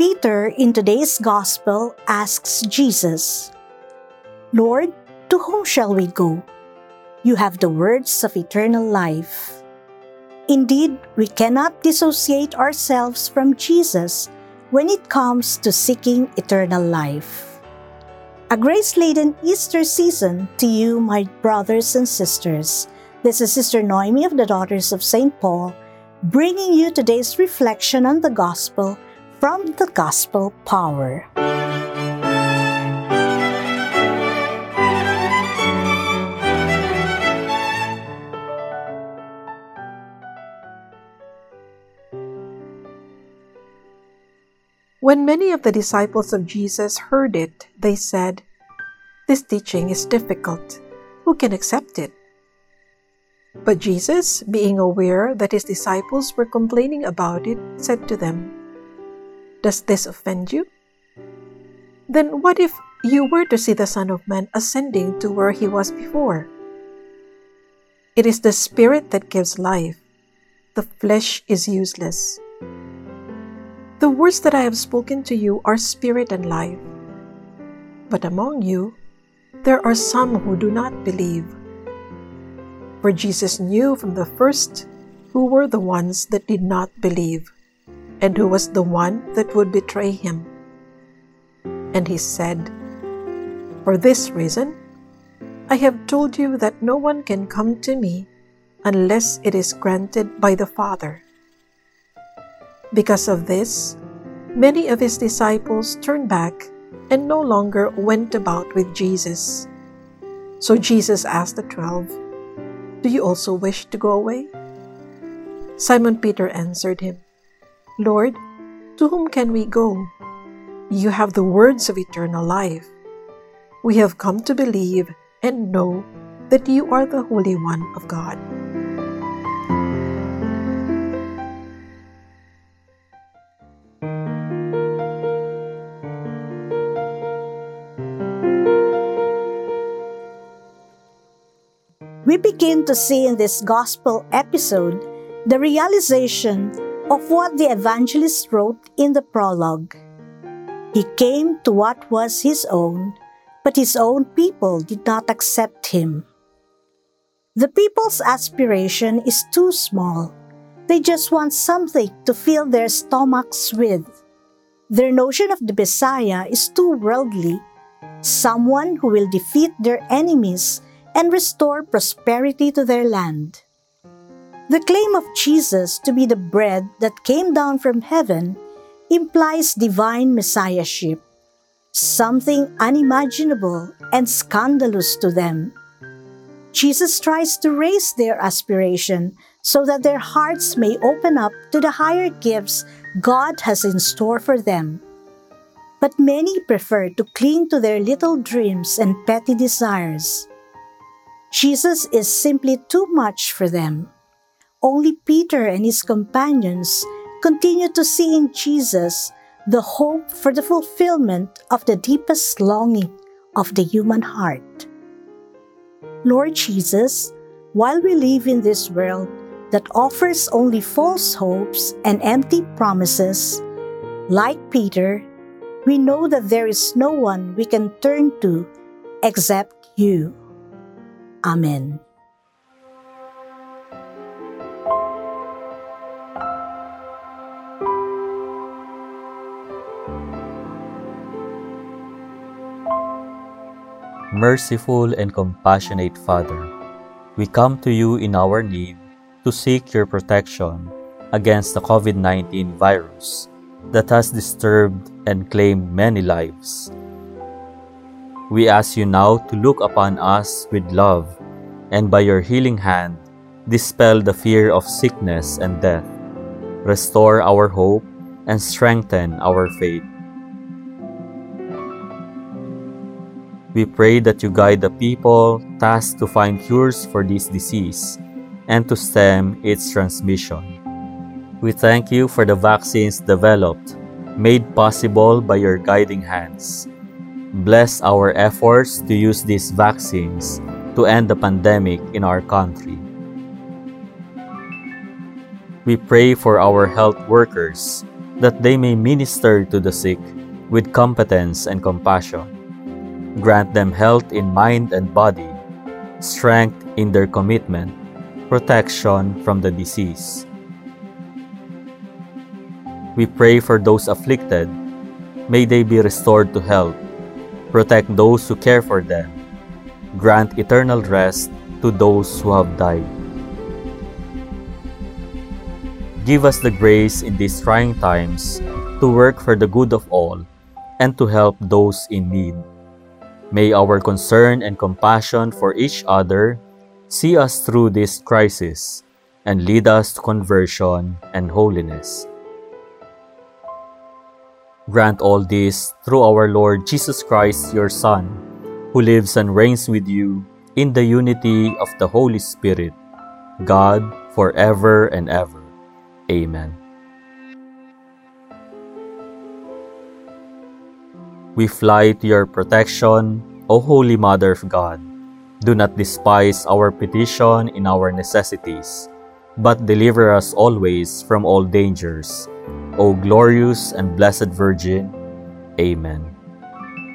Peter in today's Gospel asks Jesus, Lord, to whom shall we go? You have the words of eternal life. Indeed, we cannot dissociate ourselves from Jesus when it comes to seeking eternal life. A grace laden Easter season to you, my brothers and sisters. This is Sister Noemi of the Daughters of St. Paul, bringing you today's reflection on the Gospel from the Gospel Power. When many of the disciples of Jesus heard it, they said, This teaching is difficult. Who can accept it? But Jesus, being aware that his disciples were complaining about it, said to them, Does this offend you? Then what if you were to see the Son of Man ascending to where he was before? It is the Spirit that gives life, the flesh is useless. The words that I have spoken to you are spirit and life. But among you, there are some who do not believe. For Jesus knew from the first who were the ones that did not believe, and who was the one that would betray him. And he said, For this reason, I have told you that no one can come to me unless it is granted by the Father. Because of this, many of his disciples turned back and no longer went about with Jesus. So Jesus asked the twelve, Do you also wish to go away? Simon Peter answered him, Lord, to whom can we go? You have the words of eternal life. We have come to believe and know that you are the Holy One of God. we begin to see in this gospel episode the realization of what the evangelist wrote in the prologue. He came to what was his own, but his own people did not accept him. The people's aspiration is too small. They just want something to fill their stomachs with. Their notion of the Messiah is too worldly, someone who will defeat their enemies and restore prosperity to their land. The claim of Jesus to be the bread that came down from heaven implies divine messiahship, something unimaginable and scandalous to them. Jesus tries to raise their aspiration so that their hearts may open up to the higher gifts God has in store for them. But many prefer to cling to their little dreams and petty desires. Jesus is simply too much for them. Only Peter and his companions continue to see in Jesus the hope for the fulfillment of the deepest longing of the human heart. Lord Jesus, while we live in this world that offers only false hopes and empty promises, like Peter, we know that there is no one we can turn to except you. Amen. Merciful and compassionate Father, we come to you in our need to seek your protection against the COVID 19 virus that has disturbed and claimed many lives. We ask you now to look upon us with love, and by your healing hand, dispel the fear of sickness and death, restore our hope, and strengthen our faith. We pray that you guide the people tasked to find cures for this disease and to stem its transmission. We thank you for the vaccines developed, made possible by your guiding hands bless our efforts to use these vaccines to end the pandemic in our country. We pray for our health workers that they may minister to the sick with competence and compassion. Grant them health in mind and body, strength in their commitment, protection from the disease. We pray for those afflicted. May they be restored to health. Protect those who care for them. Grant eternal rest to those who have died. Give us the grace in these trying times to work for the good of all and to help those in need. May our concern and compassion for each other see us through this crisis and lead us to conversion and holiness. Grant all this through our Lord Jesus Christ, your Son, who lives and reigns with you in the unity of the Holy Spirit, God, forever and ever. Amen. We fly to your protection, O Holy Mother of God. Do not despise our petition in our necessities, but deliver us always from all dangers. O glorious and blessed Virgin. Amen.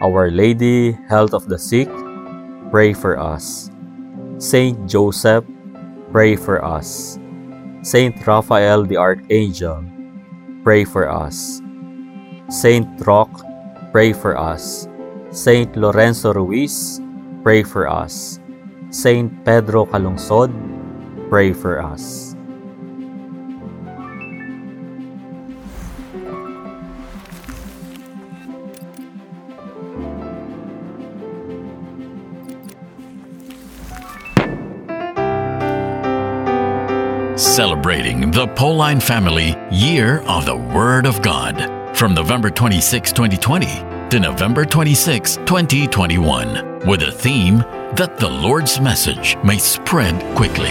Our Lady, health of the sick, pray for us. Saint Joseph, pray for us. Saint Raphael the Archangel, pray for us. Saint Roch, pray for us. Saint Lorenzo Ruiz, pray for us. Saint Pedro Calungsod, pray for us. Celebrating the Pauline Family Year of the Word of God from November 26, 2020 to November 26, 2021, with a theme that the Lord's message may spread quickly.